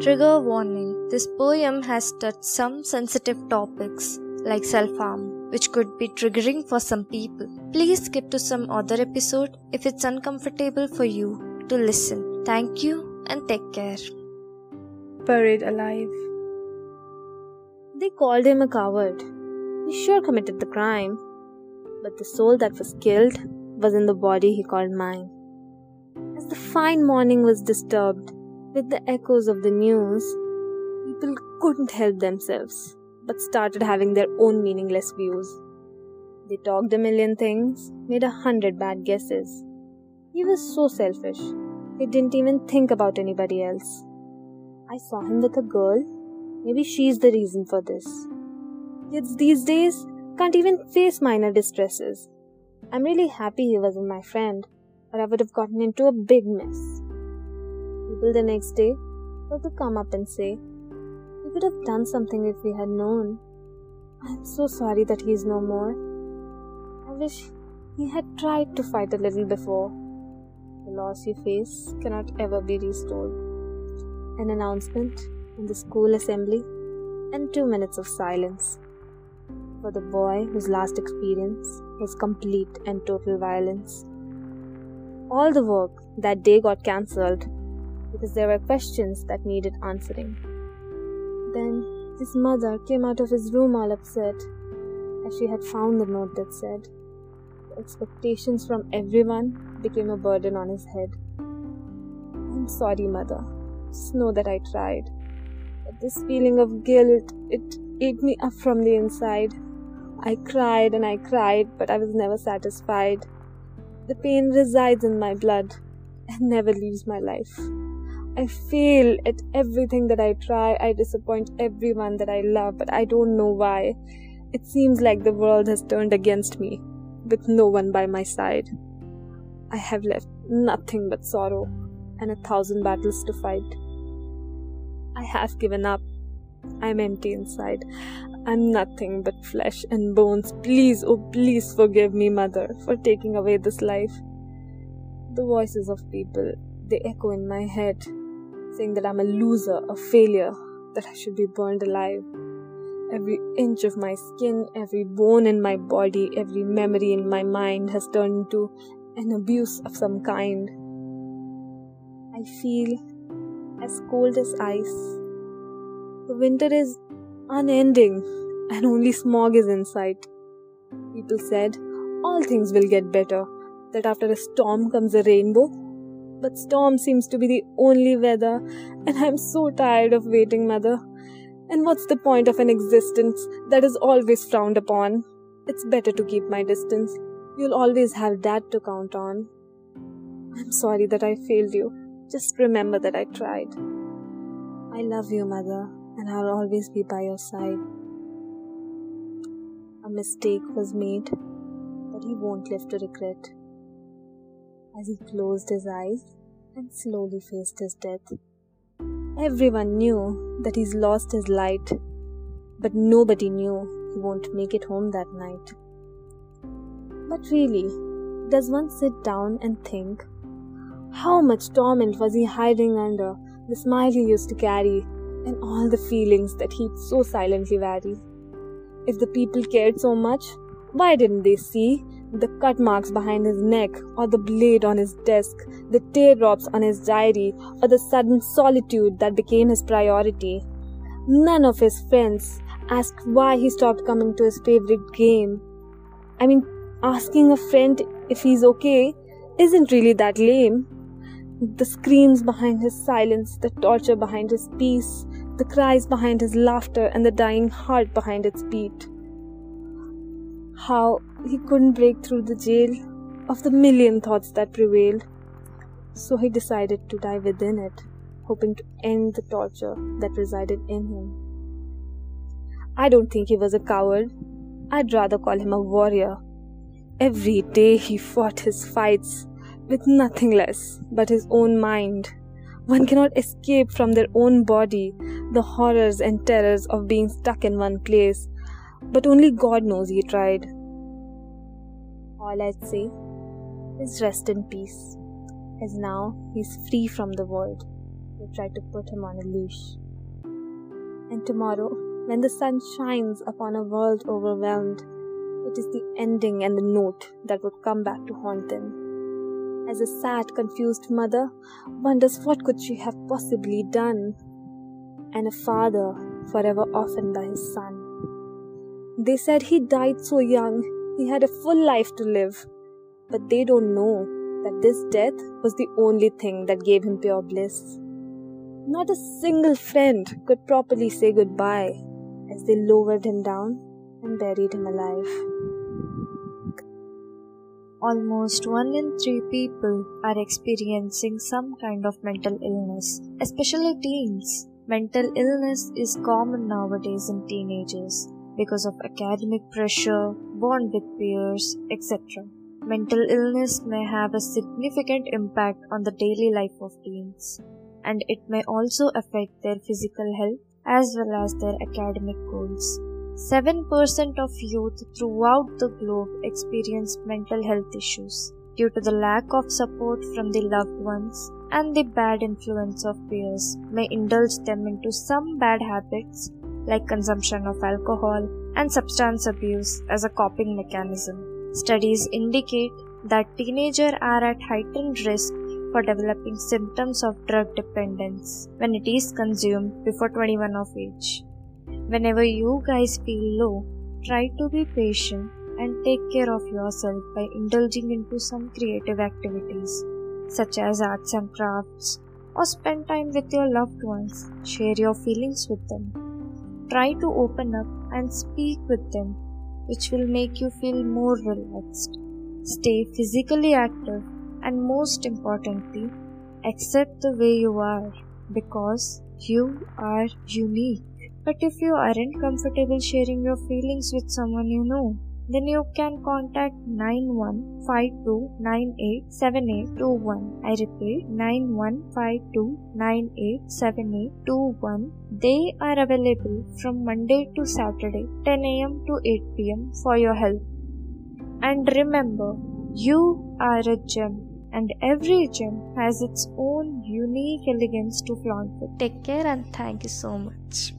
Trigger warning this poem has touched some sensitive topics like self harm, which could be triggering for some people. Please skip to some other episode if it's uncomfortable for you to listen. Thank you and take care. Buried alive. They called him a coward. He sure committed the crime. But the soul that was killed was in the body he called mine. As the fine morning was disturbed with the echoes of the news, people couldn't help themselves but started having their own meaningless views. They talked a million things, made a hundred bad guesses. He was so selfish, he didn't even think about anybody else. I saw him with a girl. Maybe she's the reason for this. Kids these days can't even face minor distresses. I'm really happy he wasn't my friend, or I would have gotten into a big mess. People the next day were to come up and say, We could have done something if we had known. I'm so sorry that he is no more. I wish he had tried to fight a little before. The loss you face cannot ever be restored. An announcement in the school assembly and two minutes of silence for the boy whose last experience was complete and total violence. All the work that day got cancelled because there were questions that needed answering. Then his mother came out of his room all upset as she had found the note that said, expectations from everyone became a burden on his head. I'm sorry, mother. Just know that I tried. But this feeling of guilt, it ate me up from the inside. I cried and I cried, but I was never satisfied. The pain resides in my blood and never leaves my life. I fail at everything that I try. I disappoint everyone that I love, but I don't know why. It seems like the world has turned against me, with no one by my side. I have left nothing but sorrow and a thousand battles to fight. I have given up. I'm empty inside. I'm nothing but flesh and bones. Please, oh please forgive me, mother, for taking away this life. The voices of people, they echo in my head, saying that I'm a loser, a failure, that I should be burned alive. Every inch of my skin, every bone in my body, every memory in my mind has turned into an abuse of some kind. I feel as cold as ice. The winter is unending, and only smog is in sight. People said all things will get better, that after a storm comes a rainbow. But storm seems to be the only weather, and I'm so tired of waiting, mother. And what's the point of an existence that is always frowned upon? It's better to keep my distance. You'll always have dad to count on. I'm sorry that I failed you. Just remember that I tried. I love you, mother and I'll always be by your side. A mistake was made, but he won't live to regret. As he closed his eyes and slowly faced his death, everyone knew that he's lost his light, but nobody knew he won't make it home that night. But really, does one sit down and think how much torment was he hiding under the smile he used to carry and all the feelings that he'd so silently vary. If the people cared so much, why didn't they see the cut marks behind his neck, or the blade on his desk, the teardrops on his diary, or the sudden solitude that became his priority? None of his friends asked why he stopped coming to his favorite game. I mean, asking a friend if he's okay isn't really that lame. The screams behind his silence, the torture behind his peace, the cries behind his laughter, and the dying heart behind its beat. How he couldn't break through the jail of the million thoughts that prevailed. So he decided to die within it, hoping to end the torture that resided in him. I don't think he was a coward. I'd rather call him a warrior. Every day he fought his fights with nothing less but his own mind. One cannot escape from their own body the horrors and terrors of being stuck in one place, but only God knows he tried. All I'd say is rest in peace, as now he's free from the world they tried to put him on a leash. And tomorrow, when the sun shines upon a world overwhelmed, it is the ending and the note that would come back to haunt them. As a sad, confused mother wonders what could she have possibly done, and a father forever orphaned by his son. They said he died so young, he had a full life to live, but they don't know that this death was the only thing that gave him pure bliss. Not a single friend could properly say goodbye as they lowered him down and buried him alive. Almost one in three people are experiencing some kind of mental illness, especially teens. Mental illness is common nowadays in teenagers because of academic pressure, bond with peers, etc. Mental illness may have a significant impact on the daily life of teens and it may also affect their physical health as well as their academic goals. 7% of youth throughout the globe experience mental health issues due to the lack of support from the loved ones and the bad influence of peers may indulge them into some bad habits like consumption of alcohol and substance abuse as a coping mechanism. Studies indicate that teenagers are at heightened risk for developing symptoms of drug dependence when it is consumed before 21 of age. Whenever you guys feel low, try to be patient and take care of yourself by indulging into some creative activities such as arts and crafts or spend time with your loved ones. Share your feelings with them. Try to open up and speak with them, which will make you feel more relaxed. Stay physically active and most importantly, accept the way you are because you are unique. But if you aren't comfortable sharing your feelings with someone you know, then you can contact 9152987821. I repeat 9152987821. They are available from Monday to Saturday 10 am to 8 pm for your help. And remember, you are a gem and every gem has its own unique elegance to flaunt with. Take care and thank you so much.